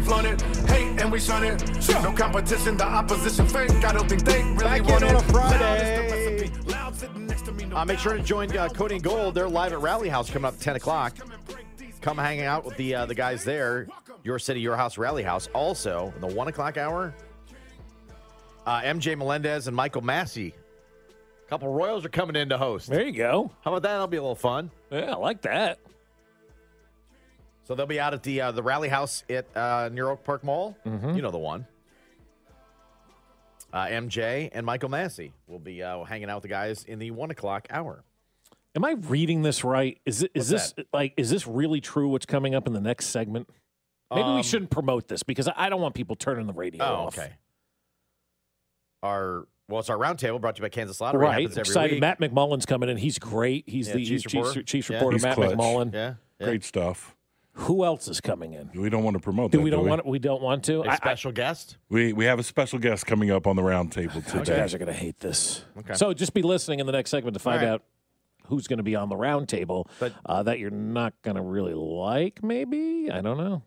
the Great, and we've it. Hate and we shun it. No competition, the opposition fake. I don't think they really Back want in on a Friday. Loud is the recipe. Loud sitting next to me, no Uh, make sure to join uh, Cody and Gold. They're live at Rally House coming up at 10 o'clock. Come hang out with the uh, the guys there. Your City, Your House, Rally House. Also, in the 1 o'clock hour, uh, MJ Melendez and Michael Massey. A couple Royals are coming in to host. There you go. How about that? That'll be a little fun. Yeah, I like that. So they'll be out at the uh, the Rally House at uh, near Oak Park Mall. Mm-hmm. You know the one. Uh, MJ and Michael Massey will be uh, hanging out with the guys in the 1 o'clock hour. Am I reading this right? Is it is What's this like is this really true? What's coming up in the next segment? Maybe Um, we shouldn't promote this because I I don't want people turning the radio Oh, off. okay. Our well, it's our roundtable brought to you by Kansas Lottery. Right, Happens every excited. week. Matt McMullen's coming in. He's great. He's Yeah, the Chiefs Chiefs, reporter. Chiefs Yeah. reporter, He's Matt clutch. McMullen. Yeah, yeah. Great stuff. Who else is coming in? We don't want to promote Do that. we don't do want? We don't want to. A I- I- special guest. We we have a special guest coming up on the round table today. you guys are going to hate this. Okay. So just be listening in the next segment to find All right. out who's going to be on the round table But- uh, that you're not going to really like. Maybe I don't know.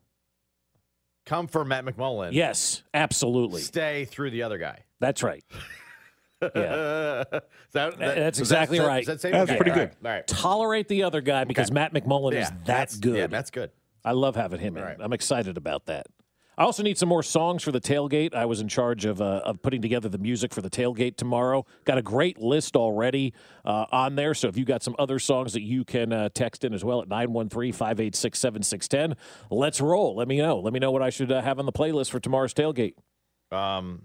Come for Matt McMullen. Yes, absolutely. Stay through the other guy. That's right. Yeah. That, that- That's exactly that- right. is that? That's Okay, pretty good. All right. Tolerate the other guy because Matt McMullen Yeah, is that that's- good. Yeah, that's good. I love having him in. All right. I'm excited about that. I also need some more songs for the tailgate. I was in charge of uh, of putting together the music for the tailgate tomorrow. Got a great list already uh, on there. So if you got some other songs that you can uh, text in as well at 913-586-7610, let's roll. Let me know. Let me know what I should uh, have on the playlist for tomorrow's tailgate. Um,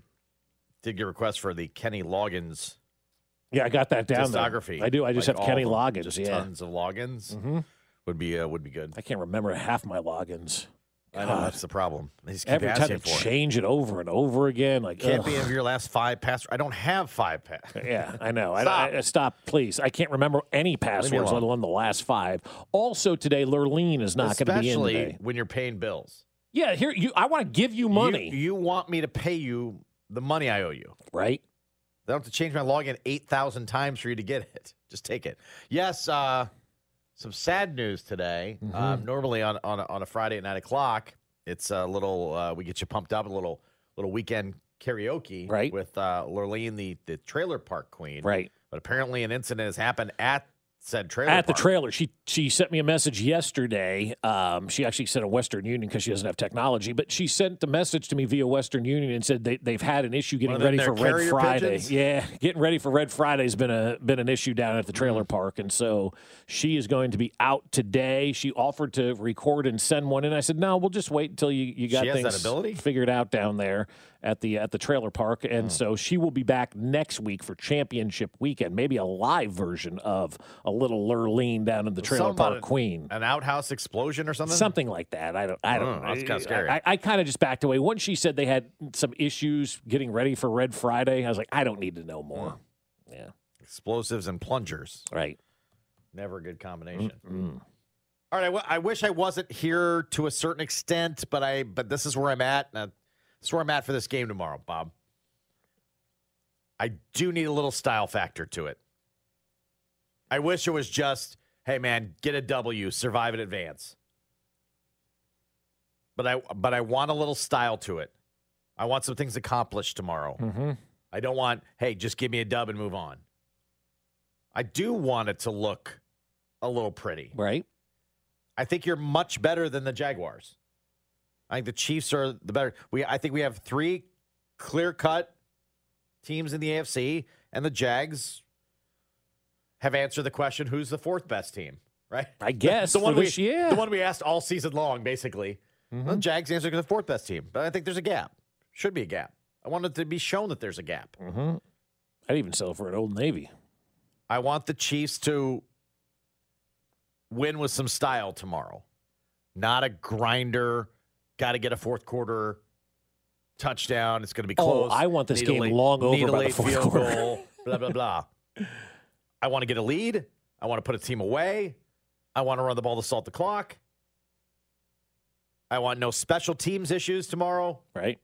did get requests for the Kenny Loggins Yeah, I got that down there. discography. I do. I just Like have Kenny. Loggins. Just yeah. tons of logins. Mhm. Would be uh, would be good. I can't remember half my logins. I know that's the problem. They just keep Every time to change it over and over again. Like Can't ugh. be of your last five pass. I don't have five pass. Yeah, I know. I- Stop. I, stop, please. I can't remember any passwords, let alone the last five. Also today, Lurleen is not going to be in Especially today. when you're paying bills. Yeah, here you. I want to give you money, You, you want me to pay you the money I owe you. right? I don't have to change my login 8,000 times for you to get it. Just take it. Yes, uh, some sad news today. Mm-hmm. Um, normally on, on, a, on a Friday at 9 o'clock, it's a little, uh, we get you pumped up, a little little weekend karaoke Right. with uh, Lurleen, the, the trailer park queen. Right. But apparently an incident has happened at said trailer At the park. trailer, she she sent me a message yesterday. Um, she actually sent a Western Union because she doesn't have technology, but she sent the message to me via Western Union and said they, they've had an issue getting One of them ready for Red Friday. pigeons? Yeah, getting ready for Red Friday has been a been an issue down at the Mm. trailer park, and so she is going to be out today. She offered to record and send one and I said no, we'll just wait until you you got She has that things figured out down there at the at the trailer park, and Mm. so she will be back next week for championship weekend, maybe a live version of a little Lurleen down in the trailer Something park an- queen. An outhouse explosion or something? Something like that. I don't. I don't. Oh, know. that's kinda scary. I, I kind of just backed away. Once she said they had some issues getting ready for Red Friday, I was like, I don't need to know more. Yeah. Explosives and plungers. Right. Never a good combination. All right, I, w- I wish I wasn't here to a certain extent, but I but this is where I'm at. Uh, this is where I'm at for this game tomorrow, Bob. I do need a little style factor to it. I wish it was just, hey man, get a W, survive in advance. But I but I want a little style to it. I want some things accomplished tomorrow. Mm-hmm. I don't want, hey, just give me a dub and move on. I do want it to look a little pretty. Right. I think you're much better than the Jaguars. I think the Chiefs are the better. We I think we have three clear cut teams in the AFC, and the Jags have answered the question: Who's the fourth best team? Right? I guess the one for we year. the one we asked all season long, basically. Mm-hmm. The Jags answered the fourth best team, but I think there's a gap. Should be a gap. I want it to be shown that there's a gap. Mm-hmm. I'd even sell for an old Navy. I want the Chiefs to win with some style tomorrow. Not a grinder, got to get a fourth quarter touchdown. It's going to be Oh, close. I want this game late- long over by the fourth field quarter. goal, blah, blah, blah. I want to get a lead. I want to put a team away. I want to run the ball to salt the clock. I want no special teams issues tomorrow. Right.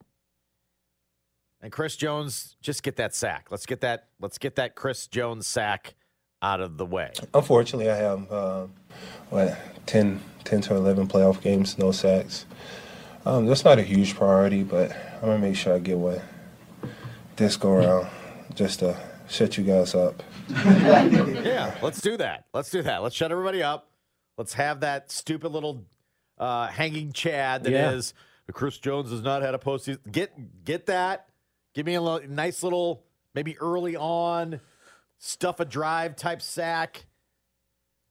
And Chris Jones, just get that sack. Let's get that. Let's get that Chris Jones sack out of the way. Unfortunately, I have uh, what 10, 10 to eleven playoff games, no sacks. Um, that's not a huge priority, but I'm gonna make sure I get one this go around, just to shut you guys up. yeah, let's do that. Let's do that. Let's shut everybody up. Let's have that stupid little uh, hanging Chad that is Yeah. Chris Jones has not had a postseason. Get get that. Give me a lo- nice little maybe early on stuff a drive type sack.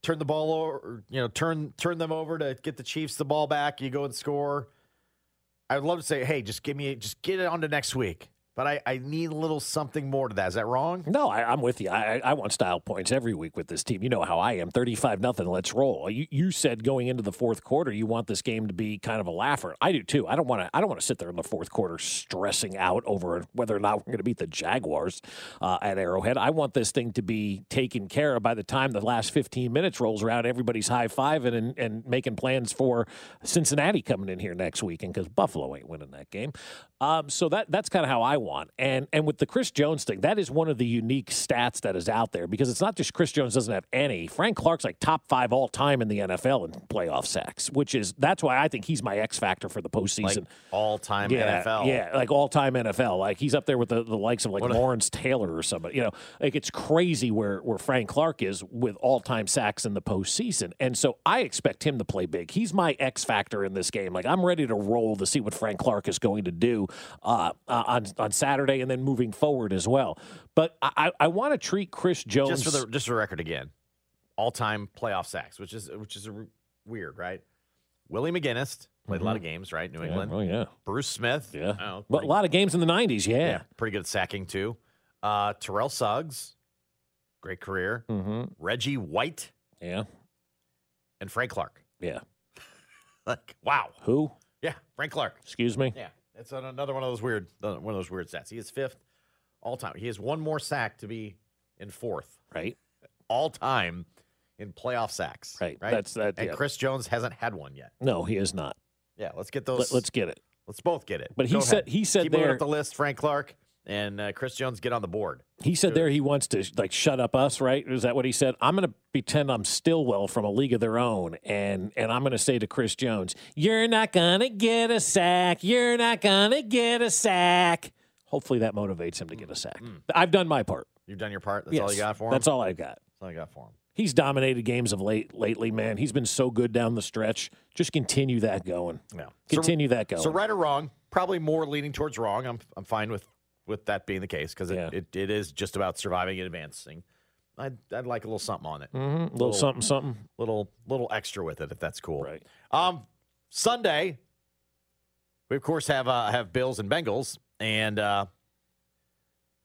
Turn the ball over, you know, turn turn them over to get the Chiefs the ball back. You go and score. I would love to say, hey, just give me, just get it on to next week. But I, I need a little something more to that. Is that wrong? No, I, I'm with you. I, I- want style points every week with this team. You know how I am. Thirty-five nothing. Let's roll. You, you said going into the fourth quarter, you want this game to be kind of a laugher. I do too. I don't want to. I don't want to sit there in the fourth quarter stressing out over whether or not we're going to beat the Jaguars uh, at Arrowhead. I want this thing to be taken care of by the time the last 15 minutes rolls around. Everybody's high fiving and, and making plans for Cincinnati coming in here next weekend because Buffalo ain't winning that game. Um, so that that's kind of how I And and with the Chris Jones thing, that is one of the unique stats that is out there because it's not just Chris Jones doesn't have any. Frank Clark's like top five all time in the NFL in playoff sacks, which is that's why I think he's my X factor for the postseason. Like all time yeah, NFL. Yeah, like all time NFL. Like he's up there with the, the likes of like What a- Lawrence Taylor or somebody. You know, like it's crazy where where Frank Clark is with all time sacks in the postseason. And so I expect him to play big. He's my X factor in this game. Like I'm ready to roll to see what Frank Clark is going to do uh, uh, on on Saturday and then moving forward as well. But I, I, want to treat Chris Jones Just for the just for the record again, all time playoff sacks, which is which is r- weird, right? Willie McGinest played a lot of games, right? New Mm-hmm. Yeah, England. oh yeah, Bruce Smith. yeah. oh, But a lot of games in the '90s. Yeah. yeah, pretty good at sacking too. Uh, Terrell Suggs, great career. Mm-hmm. Reggie White Yeah. and Frank Clark. Yeah. Like wow, Who? yeah, Frank Clark. Excuse me. Yeah, an- another one of those weird uh, one of those weird stats. He is fifth all time. He has one more sack to be in fourth Right. all time in playoff sacks. Right. Right. That's that. and yeah. Chris Jones hasn't had one yet. No, he has not. Yeah, let's get those. Let, let's get it. let's both get it. But he Go said- ahead. he said Keep there- up the list. Frank Clark and uh, Chris Jones get on the board. He said there he wants to like shut up us, right? Is that what he said? I'm going to pretend I'm Stillwell from a league of their own, and and I'm going to say to Chris Jones, "You're not going to get a sack. You're not going to get a sack." Hopefully that motivates him to get a sack. I've done my part. You've done your part. Mm. That's all you got for him. That's all I got. That's all you got for him. He's dominated games of late lately, man. He's been so good down the stretch. Just continue that going. Yeah. Continue that going. So right or wrong, probably more leaning towards wrong. I'm I'm fine with with that being the case because it, Yeah. it, it is just about surviving and advancing. I'd I'd like a little something on it. Mhm. little something, something. little little extra with it if that's cool. Right. Um, Sunday, we of course have uh, have Bills and Bengals, and uh,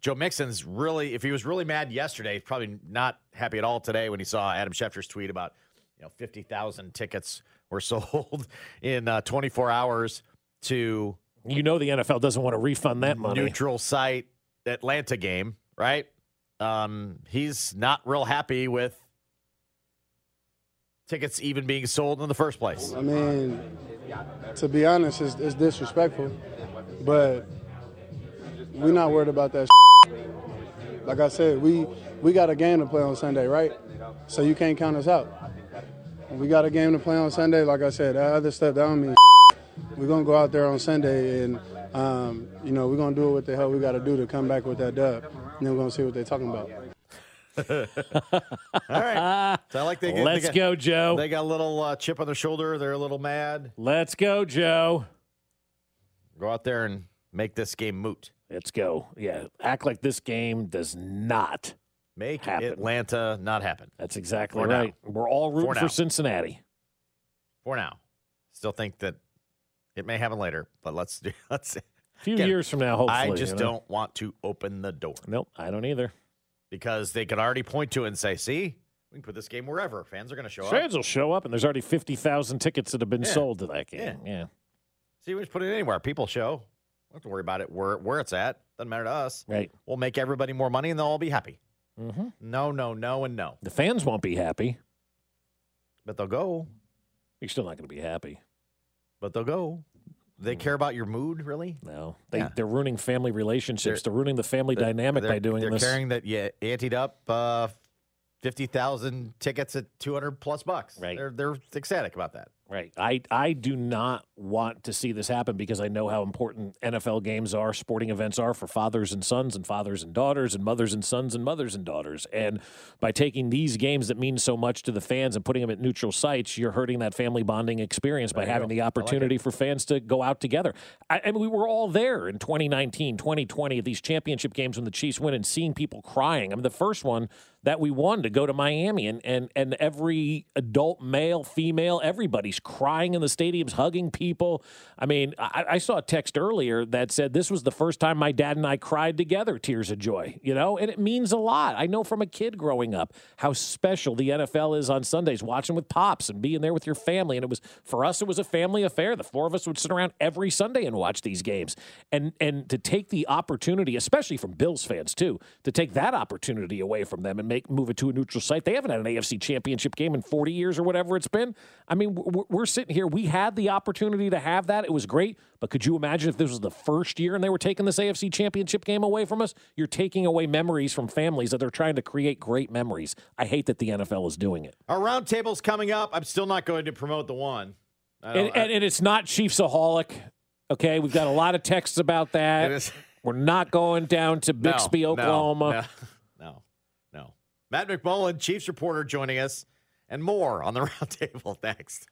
Joe Mixon's really, if he was really mad yesterday, probably not happy at all today when he saw Adam Schefter's tweet about you know fifty thousand tickets were sold in uh, twenty four hours to You know the NFL doesn't want to refund that money. neutral site Atlanta game, right? Um, he's not real happy with tickets even being sold in the first place. I mean, to be honest, it's, it's disrespectful, but we're not worried about that. Like I said, we we got a game to play on Sunday, right? So you can't count us out. We got a game to play on Sunday. Like I said, that other stuff that don't mean. We're gonna go out there on Sunday and um, you know we're gonna do what the hell we got to do to come back with that dub. And then we're gonna see what they're talking about. All right. So I like they get, Let's they got, go, Joe. They got a little uh, chip on their shoulder. They're a little mad. Let's go, Joe. Go out there and make this game moot. Let's go. Yeah, act like this game does not Make happen. Atlanta not happen. That's exactly For now. right. We're all rooting For for. Cincinnati. For now, still think that it may happen later, but let's do. Let's. A few years from now, hopefully. I just you know? don't want to open the door Nope, I don't either. because they could already point to it and say, "See, we can put this game wherever. Fans are going to show Fans up. Fans will show up, and there's already fifty thousand tickets that have been Yeah. sold to that game. Yeah. yeah. See, we just put it anywhere. People show. We don't have to worry about it where where it's at. Doesn't matter to us. Right. We'll make everybody more money, and they'll all be happy. Mm-hmm. No, no, no, and no. The fans won't be happy. But they'll go. You're still not going to be happy. But they'll go. They care about your mood, really? No, they Yeah. they're ruining family relationships. They're, They're- ruining the family dynamic They're- by doing this. they're this. caring that you anteed up uh, fifty thousand tickets at two hundred plus bucks. Right. They're they're ecstatic about that. Right. I, I do not want to see this happen because I know how important NFL games are, sporting events are for fathers and sons and fathers and daughters and mothers and sons and mothers and daughters. And by taking these games that mean so much to the fans and putting them at neutral sites, you're hurting that family bonding experience by There you having go. the I like opportunity for fans to go out together. I, I mean, we were all there in 2019, 2020 at these championship games when the Chiefs win and seeing people crying. I mean, the first one that we won to go to Miami and and and every adult male, female, everybody's crying in the stadiums, hugging people. I mean, I, I saw a text earlier that said this was the first time my dad and I cried together, tears of joy. You know, and it means a lot. I know from a kid growing up how special the NFL is on Sundays, watching with pops and being there with your family. And it was for us, it was a family affair. The four of us would sit around every Sunday and watch these games, and and to take the opportunity, especially from Bills fans too, to take that opportunity away from them and make move it to a neutral site. They haven't had an AFC Championship game in 40 years or whatever it's been. I mean, we're, we're sitting here. We had the opportunity to have that. It was great. But could you imagine if this was the first year and they were taking this AFC Championship game away from us? You're taking away memories from families that they're trying to create great memories. I hate that the NFL is doing it. Our roundtable's coming up. I'm still not going to promote the one. I don't- And, and, and it's not Chiefsaholic. Okay, we've got a lot of texts about that. We're not going down to Bixby, no, Oklahoma. No, no, no. Matt McMullen, Chiefs reporter, joining us, and more on the roundtable next.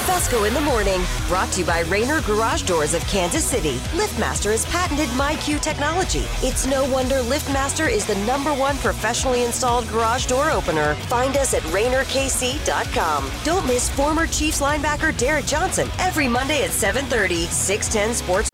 Fescoe in the morning, brought to you by Rainer Garage Doors of Kansas City. LiftMaster has patented MyQ technology. It's no wonder LiftMaster is the number one professionally installed garage door opener. Find us at RainerKC.com. Don't miss former Chiefs linebacker Derrick Johnson every Monday at 7:30, 610 Sports.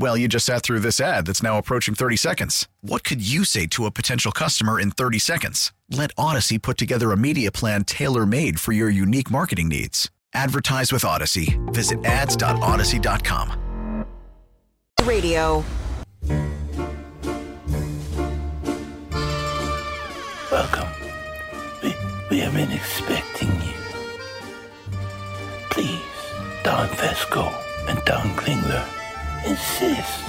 Well, you just sat through this ad that's now approaching 30 seconds. What could you say to a potential customer in 30 seconds? Let Audacy put together a media plan tailor made for your unique marketing needs. Advertise with Audacy. Visit ads.audacy.com. Radio. Welcome. We, we have been expecting you. Please, Don Fescoe and Don Klingler insist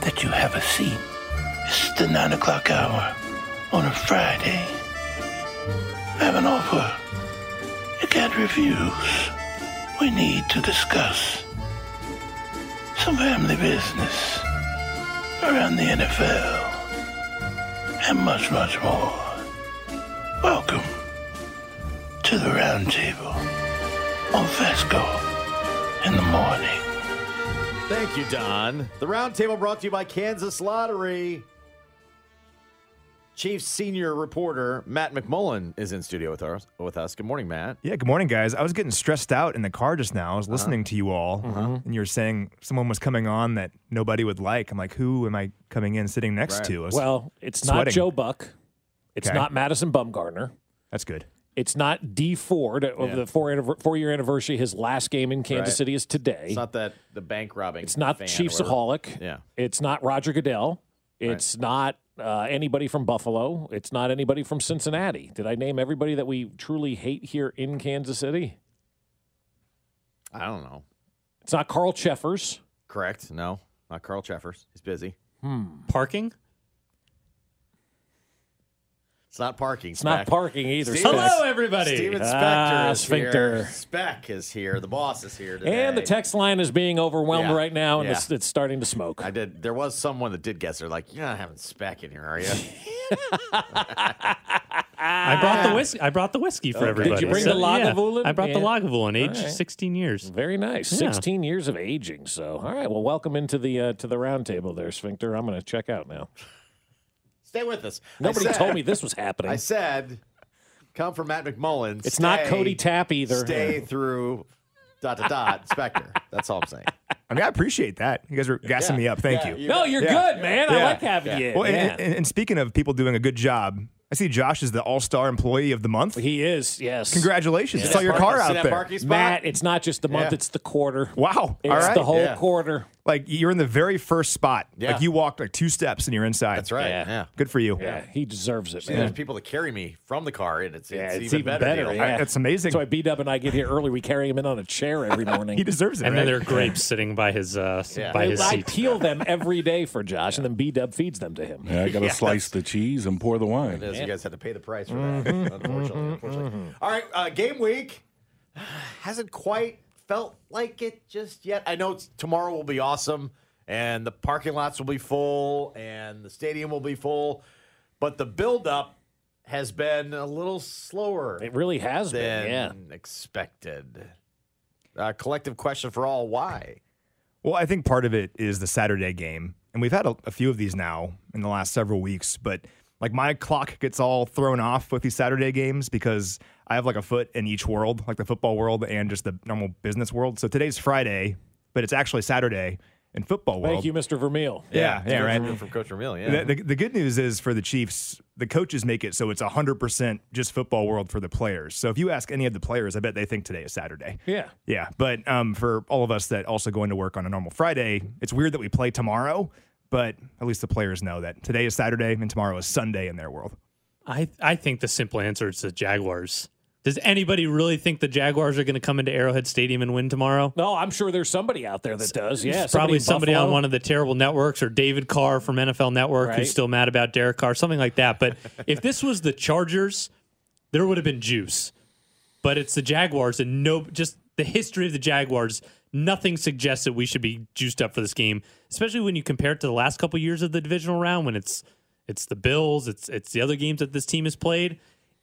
that you have a seat. It's the nine o'clock hour on a Friday. I have an offer. You can't refuse. We need to discuss some family business around the NFL and much, much more. Welcome to the roundtable on Fescoe in the morning. Thank you, Don. The roundtable brought to you by Kansas Lottery. Chief senior reporter Matt McMullen is in studio with us. With us. Good morning, Matt. Yeah, good morning, guys. I was getting stressed out in the car just now. I was listening to you all, uh-huh. Uh-huh. and you were saying someone was coming on that nobody would like. I'm like, who am I coming in sitting next Right. to? I was Well, it's not sweating. Joe Buck. It's Okay. not Madison Bumgarner. That's good. It's not Dee Ford of Yeah. the four four year anniversary. His last game in Kansas Right. City is today. It's not that the bank robbing. It's not fan or Chiefsaholic. Yeah. It's not Roger Goodell. It's not uh, anybody from Buffalo. It's not anybody from Cincinnati. Did I name everybody that we truly hate here in Kansas City? I don't know. It's not Carl Cheffers. Correct. No, not Carl Cheffers. He's busy. Hmm. Parking? It's not parking. It's not parking either. Steven- Hello, everybody. Steven Spector Ah, is Sphincter. here. Spec is here. The boss is here today. And the text line is being overwhelmed Yeah. right now, and Yeah. it's, it's starting to smoke. I did. There was someone that did guess. They're like, "You're not having Spec in here, are you?" I brought the whiskey. I brought the whiskey for Okay. everybody. Did you bring the yeah, Lagavulin? I brought the Lagavulin, age All right. 16 years. Very nice. Yeah. 16 years of aging. So, all right. Well, welcome into the uh, to the round table there, Sphincter. I'm going to check out now. Stay with us. Nobody said- told me this was happening. I said, "Come from Matt McMullen." It's not Cody Tapp either. Stay through dot dot dot Spector. That's all I'm saying. I mean, I appreciate that. You guys are gassing Yeah. me up. Thank Yeah, you. you no, you're Yeah. good, man. I like having you. Well, and, Yeah. and, and speaking of people doing a good job, I see Josh is the All Star Employee of the Month. he is, yes. Congratulations! See I saw that your car out that there. parking spot? Matt, it's not just the month, Yeah. it's the quarter. Wow! It's All right. the whole Yeah. quarter. Like you're in the very first spot. Yeah. Like you walked like two steps and you're inside. That's right. Yeah. Yeah. Good for you. Yeah, he deserves it, See, man. there's people that carry me from the car, and it's, Yeah, it's, it's even, even better. better, deal. yeah. That's amazing. So why B Dub and I get here early. We carry him in on a chair every morning. He deserves it. And right? then there are grapes sitting by his uh, Yeah. by his seat. I seat. peel them every day for Josh, and then B Dub feeds them to him. Yeah, I got to Yeah, slice the cheese and pour the It wine. is. You guys had to pay the price for Mm-hmm. that, unfortunately. unfortunately. All right, uh, game week hasn't quite felt like it just yet. I know it's, tomorrow will be awesome, and the parking lots will be full, and the stadium will be full, but the buildup has been a little slower It really has than been. Yeah. expected. Uh, collective question for all: Why? Well, I think part of it is the Saturday game. And we've had a, a few of these now in the last several weeks, but like my clock gets all thrown off with these Saturday games because I have like a foot in each world, like the football world and just the normal business world. So today's Friday, but it's actually Saturday in football world. Thank you, Mr. Vermeil. Yeah, yeah, right. From, from Coach Vermeil, yeah. The, the, the good news is for the Chiefs, the coaches make it so it's 100% just football world for the players. So if you ask any of the players, I bet they think today is Saturday. Yeah. Yeah, but um, for all of us that also go into work on a normal Friday, it's weird that we play tomorrow, but at least the players know that today is Saturday and tomorrow is Sunday in their world. I I think the simple answer is the Jaguars. Does anybody really think the Jaguars are going to come into Arrowhead Stadium and win tomorrow? No, I'm sure there's somebody out there that does. Yeah, probably in somebody on one of the terrible networks or David Carr from NFL Network Right. who's still mad about Derek Carr, something like that. But if this was the Chargers, there would have been juice. But it's the Jaguars, and no, just the history of the Jaguars. Nothing suggests that we should be juiced up for this game, especially when you compare it to the last couple years of the divisional round when it's it's the Bills, it's it's the other games that this team has played.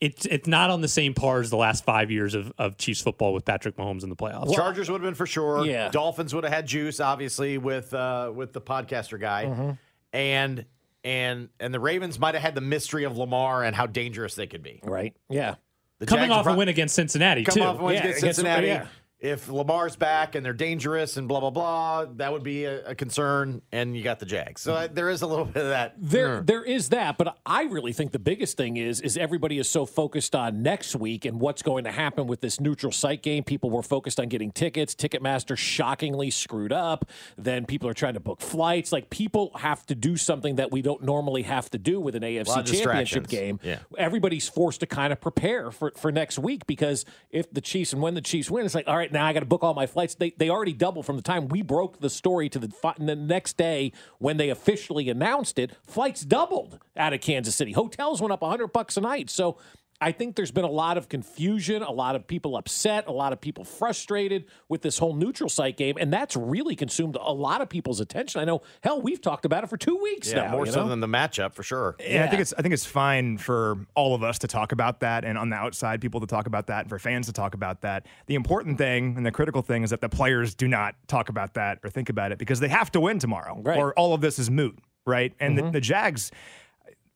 It's it's not on the same par as the last five years of, of Chiefs football with Patrick Mahomes in the playoffs. Chargers would have been for sure. Yeah. Dolphins would have had juice, obviously, with uh, with the podcaster guy, Mm-hmm. and and and the Ravens might have had the mystery of Lamar and how dangerous they could be. Right. Yeah. The Coming Jags off pro- a win against Cincinnati come too. off a win Yeah, against against- yeah. If Lamar's back and they're dangerous and blah blah blah, that would be a, a concern. And you got the Jags, so uh, there is a little bit of that. There, Mm. there is that, but I really think the biggest thing is is everybody is so focused on next week and what's going to happen with this neutral site game. People were focused on getting tickets. Ticketmaster shockingly screwed up. Then people are trying to book flights. Like people have to do something that we don't normally have to do with an AFC championship game. Yeah. Everybody's forced to kind of prepare for, for next week because if the Chiefs and when the Chiefs win, it's like, all right, now I got to book all my flights. They, they already doubled from the time we broke the story to the, the next day when they officially announced it. Flights doubled out of Kansas City. Hotels went up 100 bucks a night. So I think there's been a lot of confusion, a lot of people upset, a lot of people frustrated with this whole neutral site game, and that's really consumed a lot of people's attention. I know, hell, we've talked about it for two weeks Yeah, now. more so know? than the matchup for sure. And I think it's I think it's fine for all of us to talk about that, and on the outside, people to talk about that, and for fans to talk about that. The important thing and the critical thing is that the players do not talk about that or think about it because they have to win tomorrow, Right. or all of this is moot, right? And the, mm-hmm. the Jags.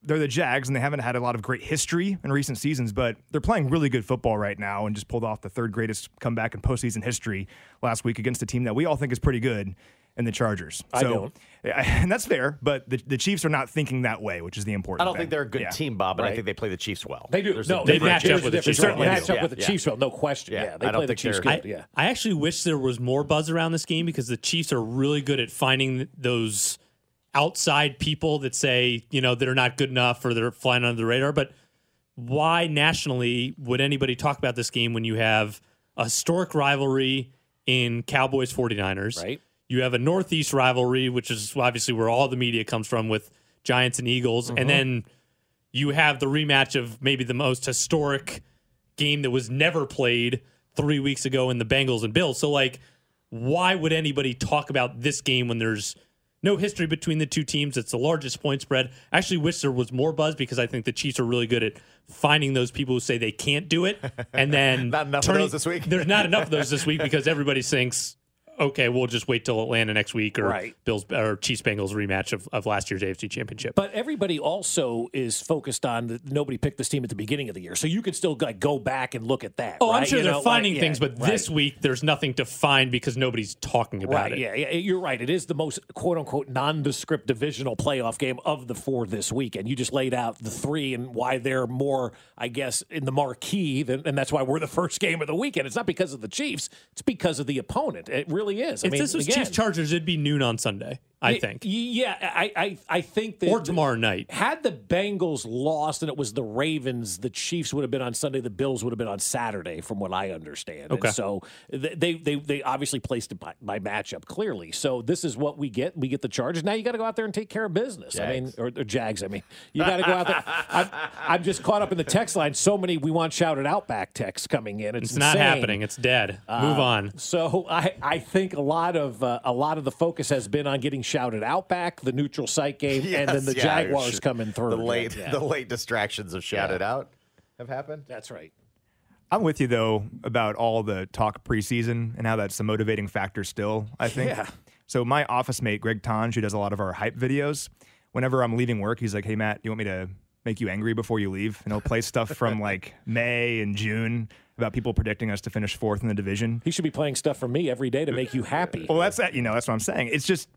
They're the Jags and they haven't had a lot of great history in recent seasons, but they're playing really good football right now and just pulled off the third greatest comeback in postseason history last week against a team that we all think is pretty good in the Chargers. I so, don't. and that's fair, but the, the Chiefs are not thinking that way, which is the important I don't thing. think they're a good Yeah. team, Bob, but I think they play the Chiefs well. They do. There's no, they match up with the Chiefs. a They difference. match up Yeah, with the yeah. Chiefs well, no question. Yeah, Yeah, they I don't play the think Chiefs they're- Yeah. I actually wish there was more buzz around this game because the Chiefs are really good at finding those outside people that say, you know, they're not good enough or they're flying under the radar. But why nationally would anybody talk about this game when you have a historic rivalry in Cowboys 49ers? Right. You have a Northeast rivalry, which is obviously where all the media comes from with Giants and Eagles. Mhm. And then you have the rematch of maybe the most historic game that was never played three weeks ago in the Bengals and Bills. So, like, why would anybody talk about this game when there's no history between the two teams? It's the largest point spread. I actually wish there was more buzz because I think the Chiefs are really good at finding those people who say they can't do it, and then Not enough of those this week? There's not enough of those this week because everybody thinks. Okay, we'll just wait till Atlanta next week or Right. Bills or Chiefs Bengals rematch of, of last year's AFC Championship. But everybody also is focused on that nobody picked this team at the beginning of the year, so you could still like go back and look at that. Oh, I'm sure You they're know, like, finding yeah, things, but right. this week there's nothing to find because nobody's talking about right, it. yeah, yeah, you're right. It is the most quote unquote nondescript divisional playoff game of the four this weekend. You just laid out the three and why they're more, I guess, in the marquee, than, and that's why we're the first game of the weekend. It's not because of the Chiefs; it's because of the opponent. It really is. I If mean, this was again, Chiefs Chargers, it'd be noon on Sunday, I y- think. Yeah, I, I, I think that Or tomorrow night. Had the Bengals lost and it was the Ravens, the Chiefs would have been on Sunday. The Bills would have been on Saturday, from what I understand. And Okay. so they they they obviously placed it by, by matchup clearly. So this is what we get. We get the Chargers. Now you got to go out there and take care of business. I mean, or, or Jags. I mean, you got to go out there. I'm, I'm just caught up in the text line. So many we want shouted out back texts coming in. It's, It's not happening. It's dead. Move Uh, on. So I, I think a lot of uh, a lot of the focus has been on getting shouted out back, the neutral site game, and then the yeah, Jaguars sure. coming through. The late, Yeah. the late distractions of shouted out have happened. That's right. I'm with you though about all the talk preseason and how that's a motivating factor still. I think. Yeah. So my office mate Greg Tonge, who does a lot of our hype videos, whenever I'm leaving work, he's like, "Hey Matt, do you want me to make you angry before you leave?" And he'll play stuff from like May and June about people predicting us to finish fourth in the division. He should be playing stuff for me every day to make you happy. Well, that's that. You know, that's what I'm saying. It's just,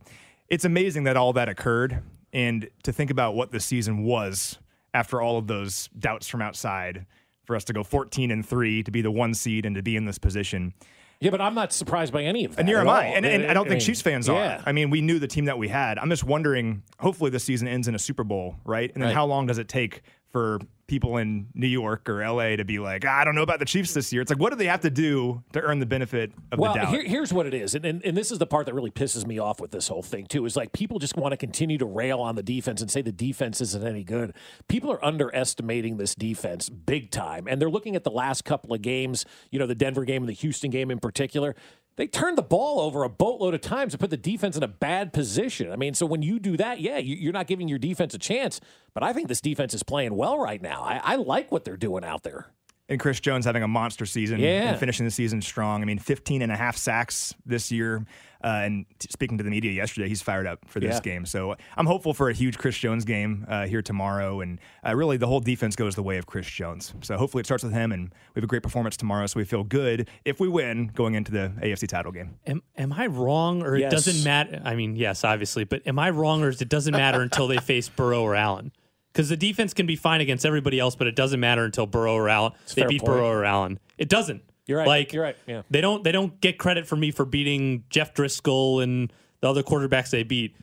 it's amazing that all that occurred, and to think about what the season was after all of those doubts from outside, for us to go 14 and three, to be the one seed, and to be in this position. Yeah, but I'm not surprised by any of that. And at am I. And, and I don't think mean, Chiefs fans yeah. are. I mean, we knew the team that we had. I'm just wondering, hopefully this season ends in a Super Bowl, right? And then Right. how long does it take for people in New York or LA to be like, "Ah, I don't know about the Chiefs this year? It's like, what do they have to do to earn the benefit of well, the doubt? Here, here's what it is, and, and and this is the part that really pisses me off with this whole thing too. Is like people just want to continue to rail on the defense and say the defense isn't any good. People are underestimating this defense big time, and they're looking at the last couple of games. You know, the Denver game and the Houston game in particular. They turned the ball over a boatload of times to put the defense in a bad position. I mean, so when you do that, yeah, you- you're not giving your defense a chance. But I think this defense is playing well right now. I, I like what they're doing out there. And Chris Jones having a monster season Yeah. and finishing the season strong. I mean, 15 and a half sacks this year. Uh, and t- speaking to the media yesterday, he's fired up for this Yeah. game. So I'm hopeful for a huge Chris Jones game uh, here tomorrow. And uh, really, the whole defense goes the way of Chris Jones. So hopefully it starts with him, and we have a great performance tomorrow. So we feel good if we win going into the AFC title game. Am, am I wrong, or Yes. it doesn't matter? I mean, yes, obviously, but am I wrong, or is it doesn't matter until they face Burrow or Allen? Because the defense can be fine against everybody else, but it doesn't matter until Burrow or Allen. a They beat point. Burrow or Allen. It doesn't. You're right. Like You're right. Yeah. They don't. They don't get credit for me for beating Jeff Driskel and the other quarterbacks they beat.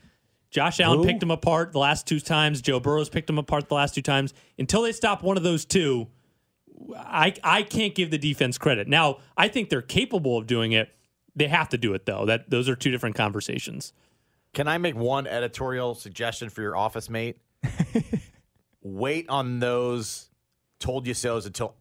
Josh Allen Who? picked them apart the last two times. Joe Burrow's picked them apart the last two times. Until they stop one of those two, I I can't give the defense credit. Now I think they're capable of doing it. They have to do it though. That those are two different conversations. Can I make one editorial suggestion for your office mate? Wait on those told you so's until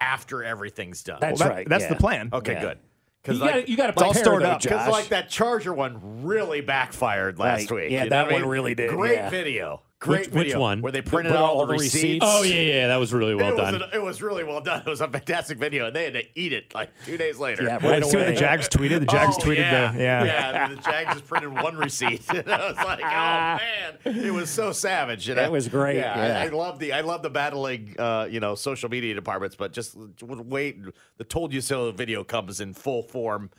after everything's done. That's Well, that- right, that's the plan. Okay, Yeah. good. You gotta- you gotta like, prepare, stored though, up. Because like that Charger one really backfired last Right. week. Yeah, you know that what I one mean? really did, Great yeah. video. Great Which- which video one? where they printed the- out all all the the receipts. receipts? Oh, yeah, yeah, that was really well it done. Was a- it was really well done. It was a fantastic video, and they had to eat it like two days later. Yeah, right See what the Jags tweeted? The Jags Oh, tweeted yeah. the- yeah. yeah. The Jags just printed one receipt. and I was like, oh man, it was so savage. And It was great, Yeah, yeah. I, I love the I love the battling, uh, you know, social media departments, but just wait. The told you so video comes in full form.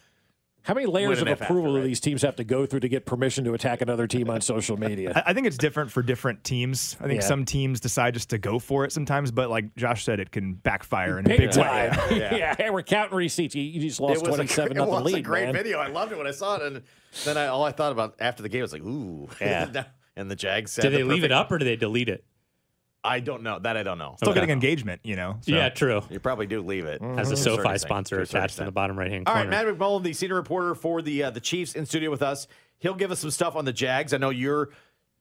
How many layers of approval after, do these teams have to go through to get permission to attack another team on social media? I I think it's different for different teams. I think Yeah. some teams decide just to go for it sometimes, but like Josh said, it can backfire in a Big big time. way. Yeah. Hey, we're counting receipts. You, you just lost it was, a, 27 it was lead, a great man. video. I loved it when I saw it, and then I, all I thought about after the game was like, ooh, Yeah. and the Jags said, Did they the leave it up or did they delete it? I don't know. That I don't know. Still Okay. getting engagement, you know. so. Yeah, true. You probably do leave it. As a To a certain SoFi extent, sponsor to a certain attached in the extent. bottom right hand All corner. right, Matt McMullen, the senior reporter for the uh, the Chiefs, in studio with us. He'll give us some stuff on the Jags. I know you're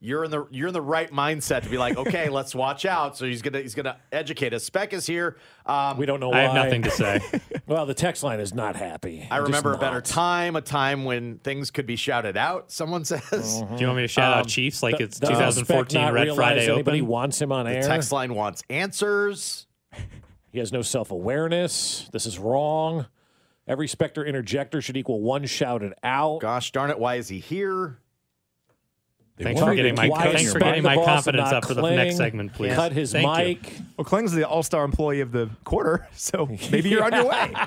you're in the you're in the right mindset to be like, okay, let's watch out. So he's gonna he's gonna educate us. Speck is here. Um, We don't know I have nothing to say. well, the text line is not happy. I Just remember a better time, a time when things could be shouted out. Someone says. Do you want me to shout Um, out Chiefs like Th- it's does 2014 not Red Friday Anybody Open? wants him on The air. text line wants answers. He has no self awareness. This is wrong. Every Spector interjector should equal one shouted out. Gosh darn it! Why is he here? Thanks for getting my thanks for getting my confidence not up for the cling. next segment, please. Cut his Thank you. mic. Well, Kling's the all star employee of the quarter, so maybe you're on your way.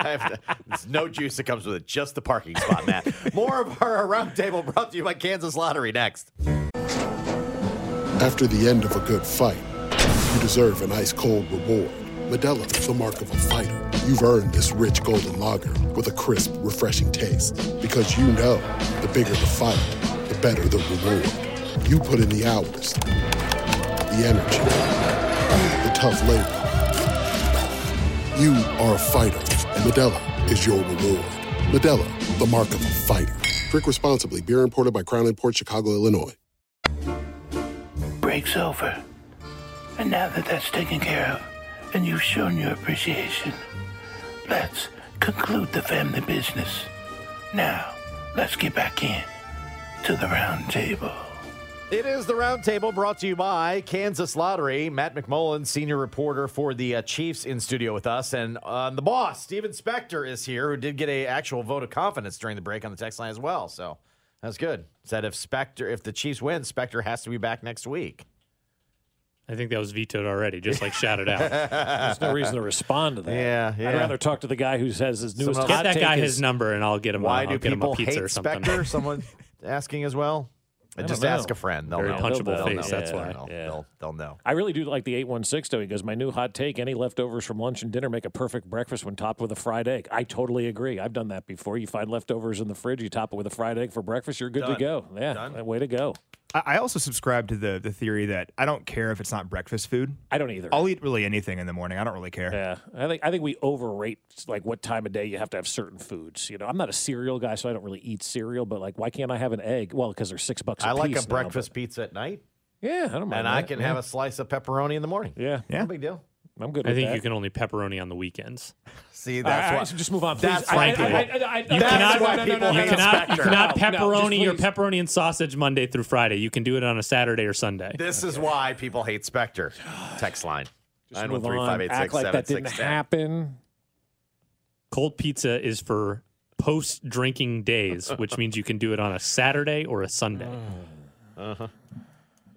To, there's no juice that comes with it, just the parking spot, Matt. More of our roundtable brought to you by Kansas Lottery next. After the end of a good fight, you deserve an ice cold reward. Modelo is the mark of a fighter. You've earned this rich golden lager with a crisp, refreshing taste. Because you know the bigger the fight, the better the reward. You put in the hours, the energy, the tough labor. You are a fighter, and Modelo is your reward. Modelo, the mark of a fighter. Drink responsibly. Beer imported by Crown Port Chicago, Illinois. Break's over. And now that that's taken care of, and you've shown your appreciation, let's conclude the family business. Now, let's get back in to the round table. It is the roundtable brought to you by Kansas Lottery. Matt McMullen, senior reporter for the uh, Chiefs, in studio with us, and uh, the boss, Steven Spector, is here, who did get a actual vote of confidence during the break on the text line as well. So that's good. Said if Spector, if the Chiefs win, Spector has to be back next week. I think that was vetoed already, just like shouted out. There's no reason to respond to that. Yeah, yeah. I'd rather talk to the guy who says his newest Someone- Get that guy his number, and I'll get him. Why a, do I'll get him a people pizza hate. Spector? Someone asking as well. I Just don't ask a friend. They'll Very know. punchable They'll face, know. that's Yeah, why. They'll, Yeah. they'll, they'll know. I really do like the 816 though. He goes, My new hot take any leftovers from lunch and dinner make a perfect breakfast when topped with a fried egg. I totally agree. I've done that before. You find leftovers in the fridge, you top it with a fried egg for breakfast, you're good Done. to go. Yeah. Done. Way to go. I I also subscribe to the the theory that I don't care if it's not breakfast food. I don't either. I'll eat really anything in the morning. I don't really care. Yeah, I think I think we overrate like what time of day you have to have certain foods. You know, I'm not a cereal guy, so I don't really eat cereal. But like, why can't I have an egg? Well, because they're six bucks. I like piece a now, breakfast pizza at night, yeah, I don't mind. and I can Yeah. have a slice of pepperoni in the morning. Yeah, Yeah. No big deal. I'm good. I with think that. you can only pepperoni on the weekends. See, All that's right, why. so just move on. Please. That's I- why I- people- I- I- I- You that's cannot, why people you hate cannot, you cannot No, no, pepperoni your pepperoni and sausage Monday through Friday. You can do it on a Saturday or Sunday. This is why people hate Spector. Text line. Just move on. Act like that didn't happen. Cold pizza is for post drinking days, which means you can do it on a Saturday or a Sunday. Uh-huh.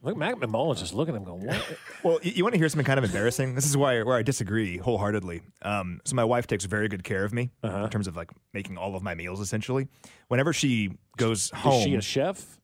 Look, Mac McMullen's just looking at him going, "What?" Well, you, you want to hear something kind of embarrassing? This is why where I disagree wholeheartedly. Um, so my wife takes very good care of me Uh-huh. in terms of like making all of my meals. Essentially, whenever she goes home, Is she a chef?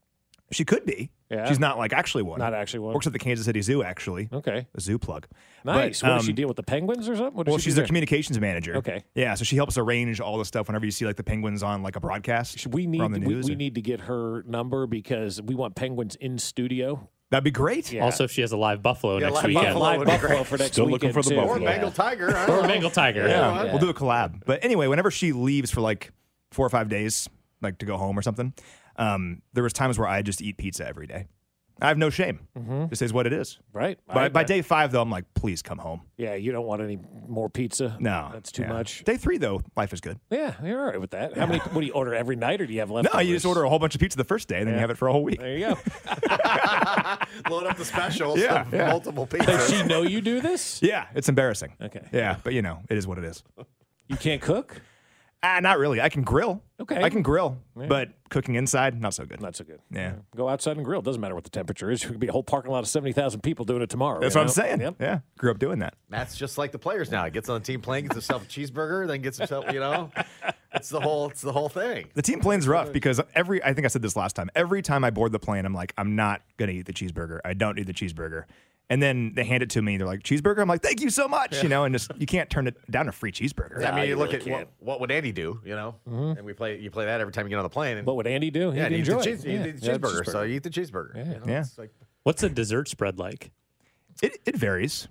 She could be. Yeah. She's not like actually one. Not actually one. Works at the Kansas City Zoo, actually. Okay. A zoo plug. Nice. But, what does she um, deal with the penguins or something? What does Well, she she's there? communications manager. Okay. Yeah, so she helps arrange all the stuff whenever you see like the penguins on like a broadcast. We need or on the we, we need to get her number because we want penguins in studio. That'd be great. Yeah. Also, if she has a live buffalo Yeah, next live weekend. buffalo Live would be buffalo great. for next Still looking for the too. buffalo. Or Bengal tiger. Or a. Bengal tiger. Yeah, Yeah. we'll do a collab. But anyway, whenever she leaves for like four or five days, like to go home or something, um, there was times where I just eat pizza every day. I have no shame. Mhm. This is what it is. Right. By, I- by I- day five, though, I'm like, please come home. Yeah, you don't want any more pizza. No, that's too yeah. much. Day three, though, life is good. Yeah, you're all right with that. How many? What do you order every night, or do you have left? No, you just order a whole bunch of pizza the first day, and then you have it for a whole week. There you go. Load up the specials. Yeah, of yeah. multiple Does she know you do this? Yeah, it's embarrassing. Okay. Yeah, but you know, it is what it is. You can't cook. Ah, not really. I can grill. Okay. I can grill, Yeah. but cooking inside, not so good. Not so good. Yeah. Go outside and grill. Doesn't matter what the temperature is. There could be a whole parking lot of seventy thousand people doing it tomorrow. That's you what I'm saying. Yep. Yeah, grew up doing that. Matt's just like the players now. He gets on the team plane, gets himself a cheeseburger, then gets himself, you know, it's the whole, it's the whole thing. The team plane's rough because every I think I said this last time. Every time I board the plane, I'm like, I'm not gonna eat the cheeseburger. I don't need the cheeseburger. And then they hand it to me. They're like, cheeseburger. I'm like, thank you so much. You know, and just you can't turn it down a free cheeseburger. I mean, you you look really at what, what would Andy do, you know, mm-hmm. and we play, you play that every time you get on the plane. And, What would Andy do? yeah, He'd and you eat the, cheese, it. Yeah. eat the Yeah, cheeseburger, so you eat the cheeseburger. you know, Yeah. it's like- What's the dessert spread like? It it varies.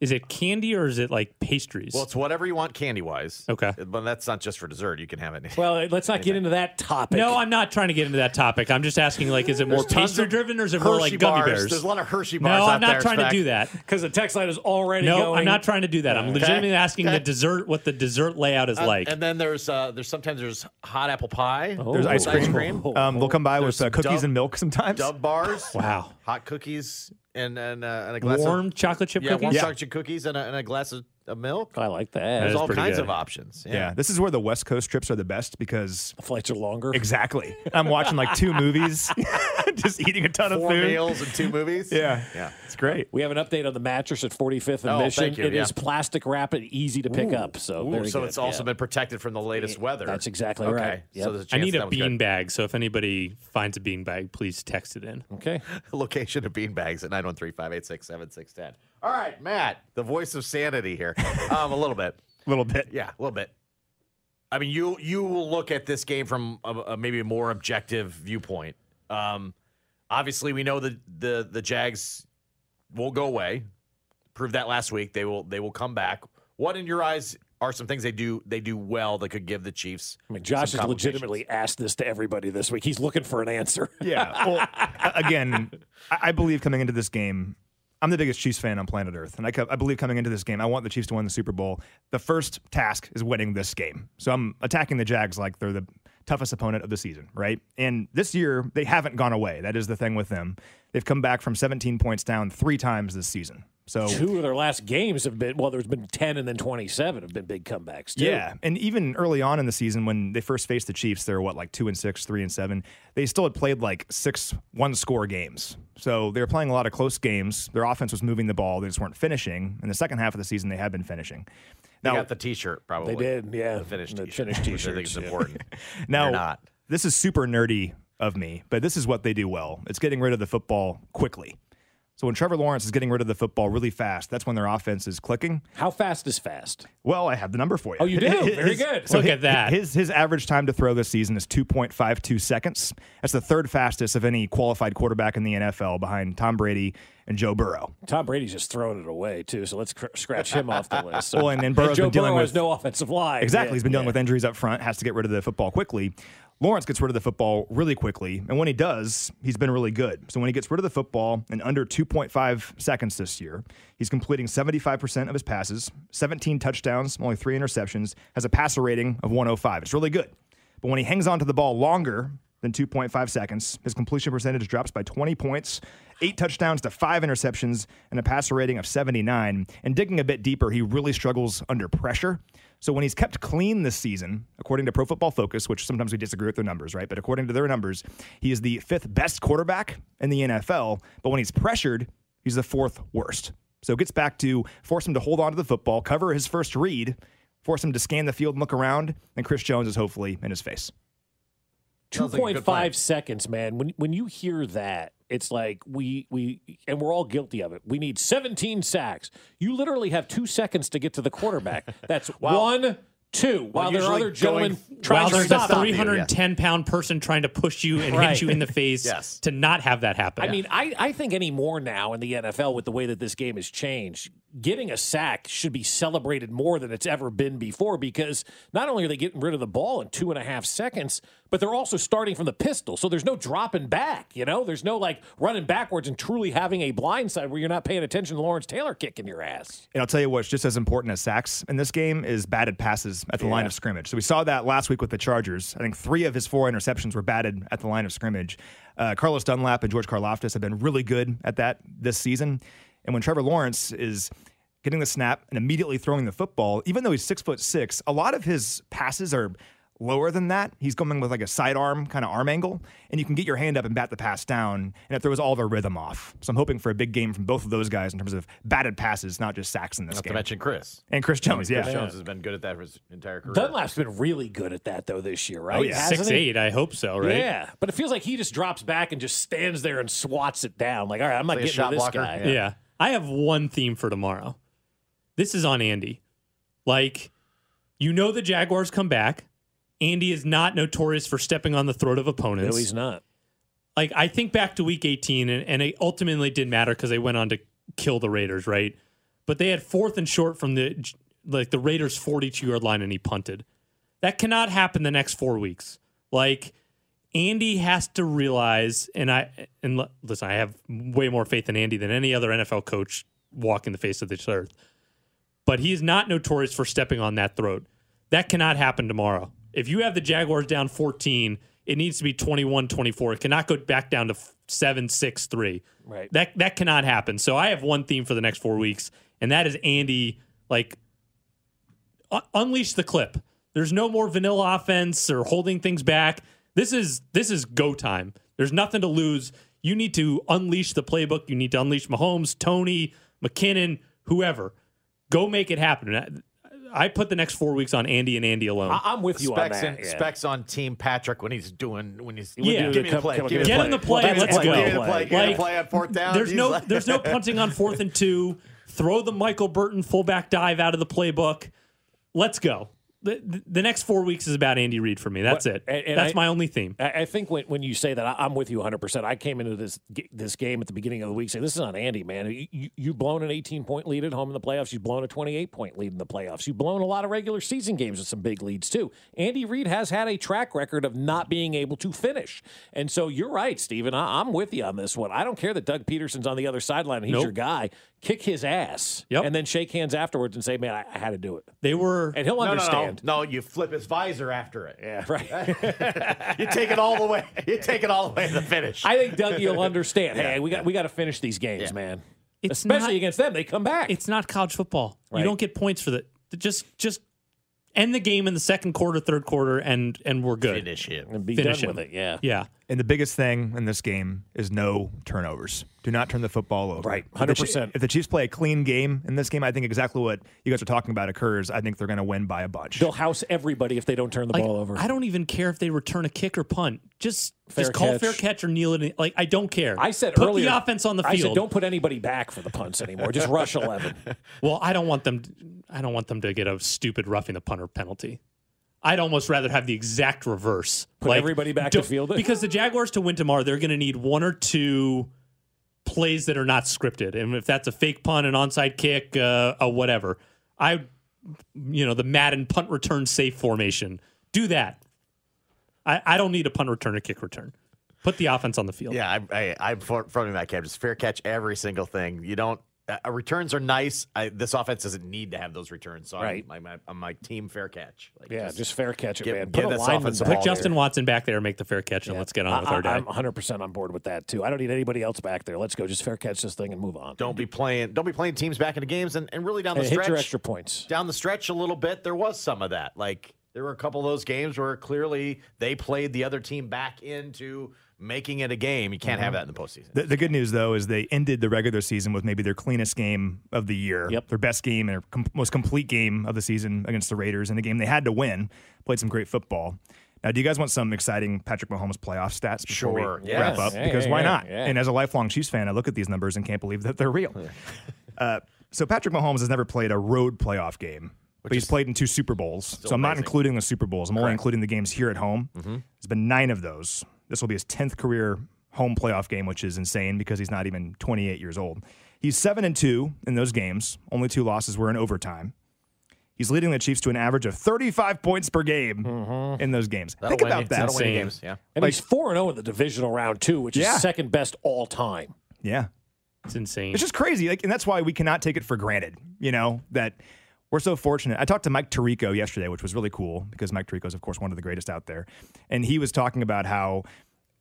Is it candy or is it like pastries? well, it's whatever you want candy wise. Okay. But that's not just for dessert. You can have it. Well, let's not get into that topic. no, I'm not trying to get into that topic. I'm just asking, like, is it more There's tons pastry of driven or is it more Hershey like gummy bars. bears? There's a lot of Hershey bars No, out I'm not there, trying to do that. because the text line is already No, going. I'm not trying to do that. I'm legitimately asking the dessert, what the dessert layout is Uh, like. And then there's uh, there's sometimes there's hot apple pie. There's Oh, ice cream. Um, they'll come by with uh, cookies Dove- and milk sometimes. Dove bars. Wow. Hot cookies and and, uh, and a glass Warm of chocolate chip yeah, cookies? warm Yeah. chocolate chip cookies and a, and a glass of, of milk. I like that. That There's is all pretty kinds good. of options. Yeah. Yeah. this is where the West Coast trips are the best because The flights are longer. exactly. I'm watching like two movies, just eating a ton of Four food. meals and two movies. Yeah, Yeah. it's great. We have an update on the mattress at 45th and Oh, Mission. thank you, It is yeah. plastic wrap and easy to pick up. So, Ooh, very so good. it's also Yeah. been protected from the latest weather. That's exactly okay. right. So Yep. there's a I chance need a that was good. bean bag, so if anybody finds a bean bag, please text it in. okay. Location of bean bags at 913-586-7610. All right, Matt, the voice of sanity here. Um, a little bit. A little bit. Yeah, a little bit. I mean, you you will look at this game from a, a maybe a more objective viewpoint. Um, obviously, we know that the the Jags won't go away. Proved that last week. They will they will come back. What in your eyes are some things they do they do well that could give the Chiefs? I mean, Josh some has legitimately asked this to everybody this week. He's looking for an answer. Yeah. Well, again, I I believe coming into this game, I'm the biggest Chiefs fan on planet Earth, and I, I believe coming into this game, I want the Chiefs to win the Super Bowl. The first task is winning this game, so I'm attacking the Jags like they're the toughest opponent of the season, right? And this year, they haven't gone away. That is the thing with them. They've come back from 17 points down three times this season. So Two of their last games have been well. There's been ten and then twenty-seven have been big comebacks. Too. Yeah, and even early on in the season when they first faced the Chiefs, they were what like two and six, three and seven. They still had played like six one-score games, so they were playing a lot of close games. Their offense was moving the ball; they just weren't finishing. In the second half of the season, they had been finishing. They got the T-shirt probably. They did, yeah. The finished The T-shirt, finished which I think is important. now They're not. this is super nerdy of me, but this is what they do well. It's getting rid of the football quickly. So when Trevor Lawrence is getting rid of the football really fast, that's when their offense is clicking. How fast is fast? Well, I have the number for you. Oh, you do? Very good. So Look hi- at that. His his average time to throw this season is 2.52 seconds. That's the third fastest of any qualified quarterback in the NFL behind Tom Brady and Joe Burrow. Tom Brady's just throwing it away too. So let's cr- scratch him off the list. Well, and then Burrow's Joe been dealing Burrow has with- no offensive line. Exactly. Yeah, He's been dealing yeah. with injuries up front, has to get rid of the football quickly. Lawrence gets rid of the football really quickly. And when he does, he's been really good. So when he gets rid of the football in under 2.5 seconds this year, he's completing 75% of his passes, 17 touchdowns, only three interceptions, has a passer rating of 105. It's really good. But when he hangs on to the ball longer than 2.5 seconds, his completion percentage drops by 20 points, eight touchdowns to five interceptions, and a passer rating of 79. And digging a bit deeper, he really struggles under pressure. So when he's kept clean this season, according to Pro Football Focus, which sometimes we disagree with their numbers, right? But according to their numbers, he is the fifth best quarterback in the NFL. But when he's pressured, he's the fourth worst. So it gets back to force him to hold on to the football, cover his first read, force him to scan the field and look around, and Chris Jones is hopefully in his face. Two Sounds like a five seconds, man. When when you hear that, it's like we we and we're all guilty of it. We need 17 sacks. You literally have two seconds to get to the quarterback. That's one, two. While there are other gentlemen going- trying While to there's stop a you. 310 pound person trying to push you and Right. hit you in the face Yes. to not have that happen. I mean, I, I think any more now in the NFL with the way that this game has changed, getting a sack should be celebrated more than it's ever been before because not only are they getting rid of the ball in two and a half seconds, but they're also starting from the pistol. So there's no dropping back, you know? There's no like running backwards and truly having a blind side where you're not paying attention to Lawrence Taylor kicking your ass. And I'll tell you what's just as important as sacks in this game is batted passes at the line of scrimmage. So we saw that last week with the Chargers. I think three of his four interceptions were batted at the line of scrimmage. Uh, Carlos Dunlap and George Karlaftis have been really good at that this season. And when Trevor Lawrence is getting the snap and immediately throwing the football, even though he's six foot six, a lot of his passes are lower than that. He's coming with like a sidearm kind of arm angle, and you can get your hand up and bat the pass down, and it throws all their rhythm off. So I'm hoping for a big game from both of those guys in terms of batted passes, not just sacks in this Not to game. mention Chris. And Chris Jones, yeah. Chris. Jones has been good at that for his entire career. Dunlap's been really good at that though this year, right? Oh, yeah. Hasn't Six he? eight, I hope so, right? Yeah, but it feels like he just drops back and just stands there and swats it down. Like, all right, I'm not Like getting shot to this blocker? guy. Yeah. I have one theme for tomorrow. This is on Andy. Like, you know the Jaguars come back. Andy is not notorious for stepping on the throat of opponents. No, he's not. Like, I think back to week 18, and, and it ultimately didn't matter because they went on to kill the Raiders, right? But they had fourth and short from the like the Raiders' 42 yard line, and he punted. That cannot happen the next four weeks. Like, Andy has to realize, and I and listen, I have way more faith in Andy than any other NFL coach walking the face of this earth. But he is not notorious for stepping on that throat. That cannot happen tomorrow. If you have the Jaguars down 14, it needs to be 21-24. It cannot go back down to 7-6-3. Right. That that cannot happen. So I have one theme for the next 4 weeks, and that is Andy like un- unleash the clip. There's no more vanilla offense or holding things back. This is this is go time. There's nothing to lose. You need to unleash the playbook. You need to unleash Mahomes, Toney, McKinnon, whoever. Go make it happen. I- I put the next four weeks on Andy and Andy alone. I- I'm with you on specs that. in- yeah. specs on Team Patrick when he's doing when he's Yeah. give me the play, Come- give me Get the in the play. play. Well, let's that's go. Give me the play, give me the play on fourth down. There's no like- there's no punting on fourth and two. Throw the Michael Burton fullback dive out of the playbook. Let's go. The, the- next four weeks is about Andy Reid for me. That's it. and- and That's I- my only theme. I think when, when you say that, I'm with you 100%. I came into this this game at the beginning of the week saying, this is not Andy, man. You, you, you've blown an 18 point lead at home in the playoffs. You've blown a 28 point lead in the playoffs. You've blown a lot of regular season games with some big leads, too. Andy Reid has had a track record of not being able to finish. And so you're right, Steven. I, I'm with you on this one. I don't care that Doug Pederson's on the other sideline he's Nope. your guy. Kick his ass Yep. and then shake hands afterwards and say, man, I, I had to do it. They were And he'll No, no, understand. No, no, you flip his visor after it. Yeah, right. you take it all the way. You take it all the way to the finish. I think Doug, you'll understand. Hey, Yeah, we got yeah. we got to finish these games, Yeah. man. It's Especially not- against them, they come back. It's not college football. Right. You don't get points for that. Just just end the game in the second quarter, third quarter, and and we're good. Finish it. and be Finish done him. with it. Yeah, Yeah. And the biggest thing in this game is no turnovers. Do not turn the football over. Right, If the Chi- 100%. If the Chiefs play a clean game in this game, I think exactly what you guys are talking about occurs. I think they're going to win by a bunch. they'll house everybody if they don't turn the Like, ball over. I don't even care if they return a kick or punt. Just Fair just call catch. fair catch or kneel it. in- Like I don't care. I said put earlier the offense on the I field. said don't put anybody back for the punts anymore. Just rush eleven. Well, I don't want them. I don't want them to get a stupid roughing the punter penalty. I'd almost rather have the exact reverse. Put everybody back to don't- field it? because the Jaguars to win tomorrow, they're going to need one or two plays that are not scripted, and if that's a fake punt, an onside kick, uh, a whatever, I, you know, the Madden punt return safe formation, do that. I, I don't need a punt return or kick return. Put the offense on the field. Yeah, I, I, I'm for- from that camp. Just fair catch every single thing. You don't. Uh, returns are nice. I, this offense doesn't need to have those returns. So Right. I'm, I'm, I'm my team fair catch. Like, Yeah, just fair catch it, give- man. give Put a this offense Put ball Justin Watson back there, make the fair catch, and let's get on with our day. I, am 100 percent on board with that too. I don't need anybody else back there. Let's go. Just fair catch this thing and move on. Don't be playing. Don't be playing teams back into games and, and really down the Hey, hit stretch. your extra points. Down the stretch a little bit, there was some of that. Like there were a couple of those games where clearly they played the other team back into making it a game. You can't have that in the postseason. The, the good news, though, is they ended the regular season with maybe their cleanest game of the year. Yep. Their best game and their com- most complete game of the season against the Raiders in a game they had to win. Played some great football. Now, do you guys want some exciting Patrick Mahomes playoff stats before Sure, we yes. wrap up? Yeah, because yeah, why yeah, not? yeah. And as a lifelong Chiefs fan, I look at these numbers and can't believe that they're real. uh, so Patrick Mahomes has never played a road playoff game, but he's played in two Super Bowls. So I'm not including the Super Bowls. I'm only including the games here at home. There's been nine of those. This will be his 10th career home playoff game, which is insane because he's not even 28 years old. He's seven and two in those games. Only two losses were in overtime. He's leading the Chiefs to an average of 35 points per game mm-hmm. in those games. That'll Think win about you- that. that'll win games, yeah. And Like- he's 4 0 in the divisional round, too, which Yeah. is second best all time. Yeah. It's insane. It's just crazy. Like, and that's why we cannot take it for granted, you know, that we're so fortunate. I talked to Mike Tirico yesterday, which was really cool because Mike Tirico is, of course, one of the greatest out there. And he was talking about how,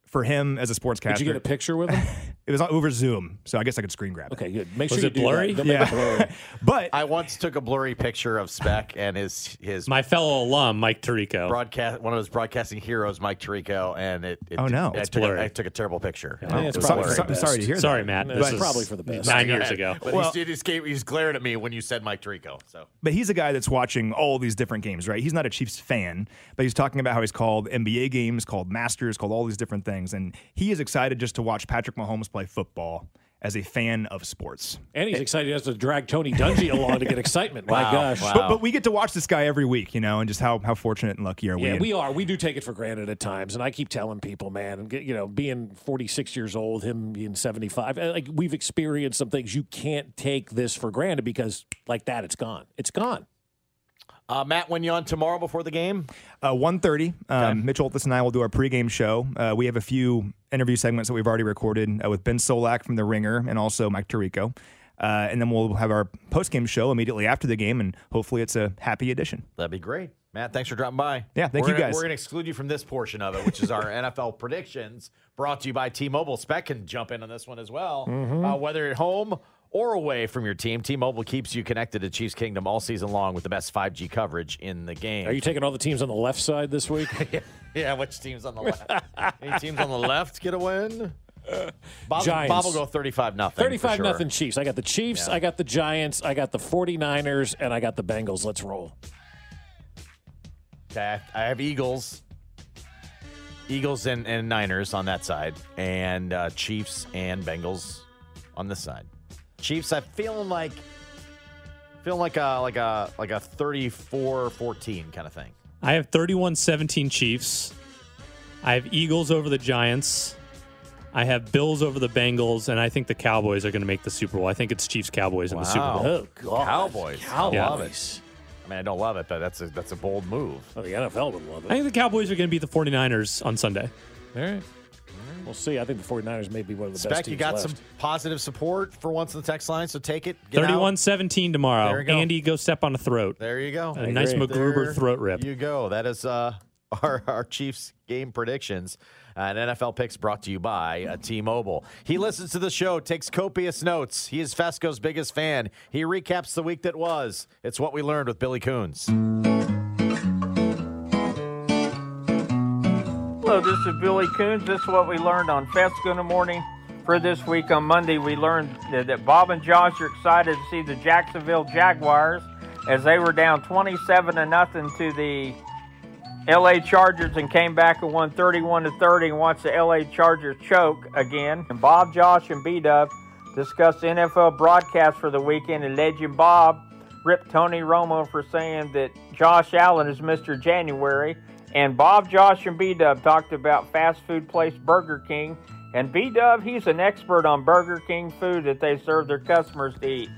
for him as a sportscaster, Did you get a picture with him? it was over Zoom, so I guess I could screen grab it. Okay, good. Make Was sure it you do blurry? That. Don't make it Yeah. blurry. But I once took a blurry picture of Speck and his his My fellow alum, Mike Tirico. broadcast one of his broadcasting heroes, Mike Tirico, and it. it Oh, no. I It's took, a, blurry. I took a terrible picture. Yeah, it's It probably blurry. for sorry to hear Sorry, that. Matt. It's This was probably for the best. Nine years ago. But Well- he, just gave, he just glared at me when you said Mike Tirico. So But he's a guy that's watching all these different games, right? He's not a Chiefs fan, but he's talking about how he's called NBA games, called Masters, called all these different things. And he is excited just to watch Patrick Mahomes play football as a fan of sports. And he's excited he has to drag Tony Dungy along to get excitement. My Wow, gosh. wow. But, but we get to watch this guy every week, you know, and just how, how fortunate and lucky are we. Yeah, And- we are. We do take it for granted at times, and I keep telling people, man, you know, being 46 years old, him being 75, uh, like we've experienced some things. You can't take this for granted because, like that, it's gone. It's gone. Uh, Matt, when you on tomorrow before the game? Uh, 1.30, um, Mitch Holthus and I will do our pregame show. Uh, we have a few interview segments that we've already recorded uh, with Ben Solak from The Ringer and also Mike Tirico. Uh, and then we'll have our postgame show immediately after the game, and hopefully it's a happy edition. That'd be great. Matt, thanks for dropping by. Yeah, thank We're you, gonna- guys. We're going to exclude you from this portion of it, which is our NFL predictions brought to you by T Mobile. Spec can jump in on this one as well. Mm-hmm. Uh, whether at home or away from your team, T Mobile keeps you connected to Chiefs Kingdom all season long with the best 5G coverage in the game. Are you taking all the teams on the left side this week? yeah, which team's on the left? Any teams on the left get a win? Bob, Giants. Bob will go 35 nothing. 35 nothing Chiefs. I got the Chiefs, Yeah. I got the Giants, I got the 49ers, and I got the Bengals. Let's roll. Okay, I have Eagles, Eagles and, and Niners on that side, and uh, Chiefs and Bengals on this side. Chiefs, I'm feeling like feeling like a like a like a 34-14 kind of thing. I have 31 17 Chiefs. I have Eagles over the Giants. I have Bills over the Bengals, and I think the Cowboys are going to make the Super Bowl. I think it's Chiefs Cowboys in the Super Bowl. Oh, God. Cowboys. Cowboys. I love it. I mean, I don't love it, but that's a that's a bold move. Oh, the NFL would love it. I think the Cowboys are going to beat the 49ers on Sunday. All right. We'll see. I think the 49ers may be one of the best Spec, you got left. some positive support for once in the text line, so take it. Get 31 17 There tomorrow. you go. Andy, go step on a throat. There you go. A nice agree. MacGruber There throat rip. You go. That is uh, our our Chiefs game predictions. Uh, and NFL picks brought to you by uh, T-Mobile. He listens to the show, takes copious notes. He is Fescoe's biggest fan. He recaps the week that was. It's what we learned with Billy Coons. Hello, this is Billy Coons. This is what we learned on Fescoe in the morning. For this week on Monday, we learned that, Bob and Josh are excited to see the Jacksonville Jaguars as they were down 27 to nothing to the LA Chargers and came back and won 31 to 30 and watched the LA Chargers choke again. And Bob, Josh, and B Dub discussed NFL broadcast for the weekend, and Legend Bob ripped Tony Romo for saying that Josh Allen is Mr. January. And Bob, Josh, and B Dub talked about fast food place Burger King. And B Dub, he's an expert on Burger King food that they serve their customers to eat.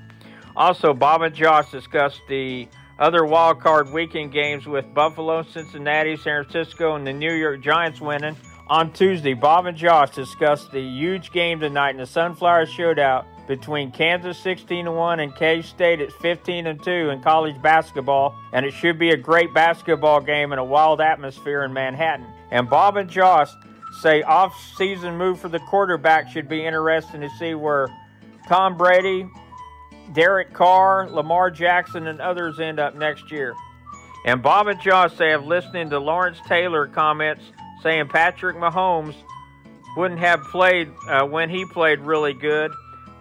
Also, Bob and Josh discussed the other wild card weekend games with Buffalo, Cincinnati, San Francisco, and the New York Giants winning. On Tuesday, Bob and Josh discussed the huge game tonight in the Sunflower Shootout between Kansas 16 1 and K State at 15 2 in college basketball, and it should be a great basketball game in a wild atmosphere in Manhattan. And Bob and Josh say off-season move for the quarterback should be interesting to see where Tom Brady, Derek Carr, Lamar Jackson, and others end up next year. And Bob and Josh say have listening to Lawrence Taylor comments saying Patrick Mahomes wouldn't have played uh, when he played really good.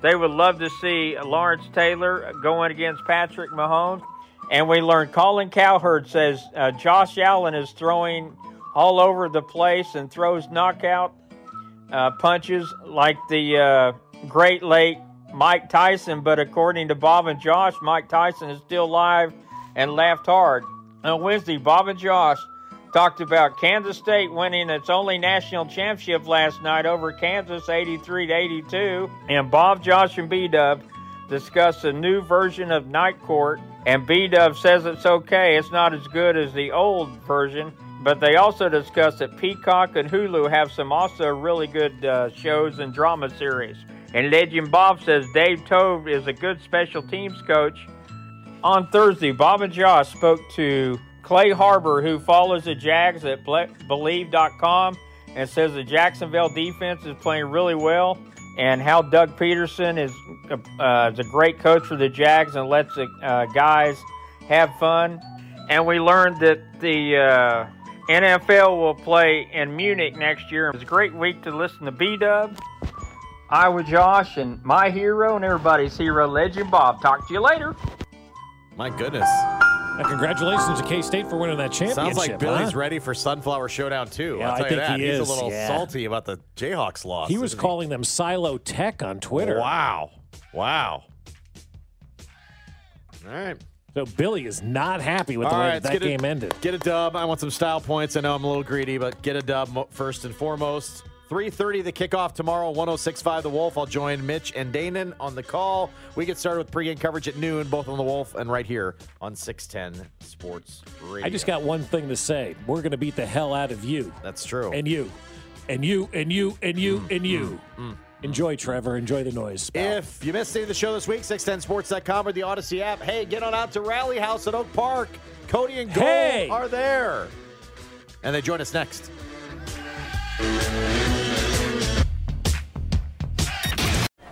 They would love to see Lawrence Taylor going against Patrick Mahomes. And we learned Colin Cowherd says uh, Josh Allen is throwing all over the place and throws knockout uh, punches like the uh, great late Mike Tyson. But according to Bob and Josh, Mike Tyson is still alive and laughed hard. On Wednesday, Bob and Josh talked about Kansas State winning its only national championship last night over Kansas 83 to 82. And Bob, Josh, and B Dub discuss a new version of Night Court, and B Dub says it's okay. It's not as good as the old version. But they also discuss that Peacock and Hulu have some also really good uh, shows and drama series. And Legend Bob says Dave Toub is a good special teams coach. On Thursday, Bob and Josh spoke to Clay Harbor, who follows the Jags at Believe.com and says the Jacksonville defense is playing really well and how Doug Pederson is, uh, is a great coach for the Jags and lets the uh, guys have fun. And we learned that the uh, NFL will play in Munich next year. It's a great week to listen to B Dub, Iowa Josh, and my hero and everybody's hero, Legend Bob. Talk to you later. My goodness. And congratulations to K State for winning that championship. Sounds like Billy's huh? ready for Sunflower Showdown too. Yeah, I'll tell I you think that. he He's is, a little yeah. salty about the Jayhawks loss. He was calling them Silo Tech on Twitter. Wow. Wow. All right. So Billy is not happy with the All way right, that, let's a- game ended. Get a dub. I want some style points. I know I'm a little greedy, but get a dub first and foremost. 3.30 the kickoff tomorrow, 106.5 The Wolf. I'll join Mitch and Danan on the call. We get started with pregame coverage at noon, both on The Wolf and right here on 610 Sports Radio. I just got one thing to say. We're going to beat the hell out of you. That's true. And you. And you, and you, and you, mm, and you. Mm, mm, Enjoy, Trevor. Enjoy the noise. If you missed any of the show this week, 610sports.com or the Audacy app, hey, get on out to Rally House at Oak Park. Cody and Gold Hey! are there. And they join us next.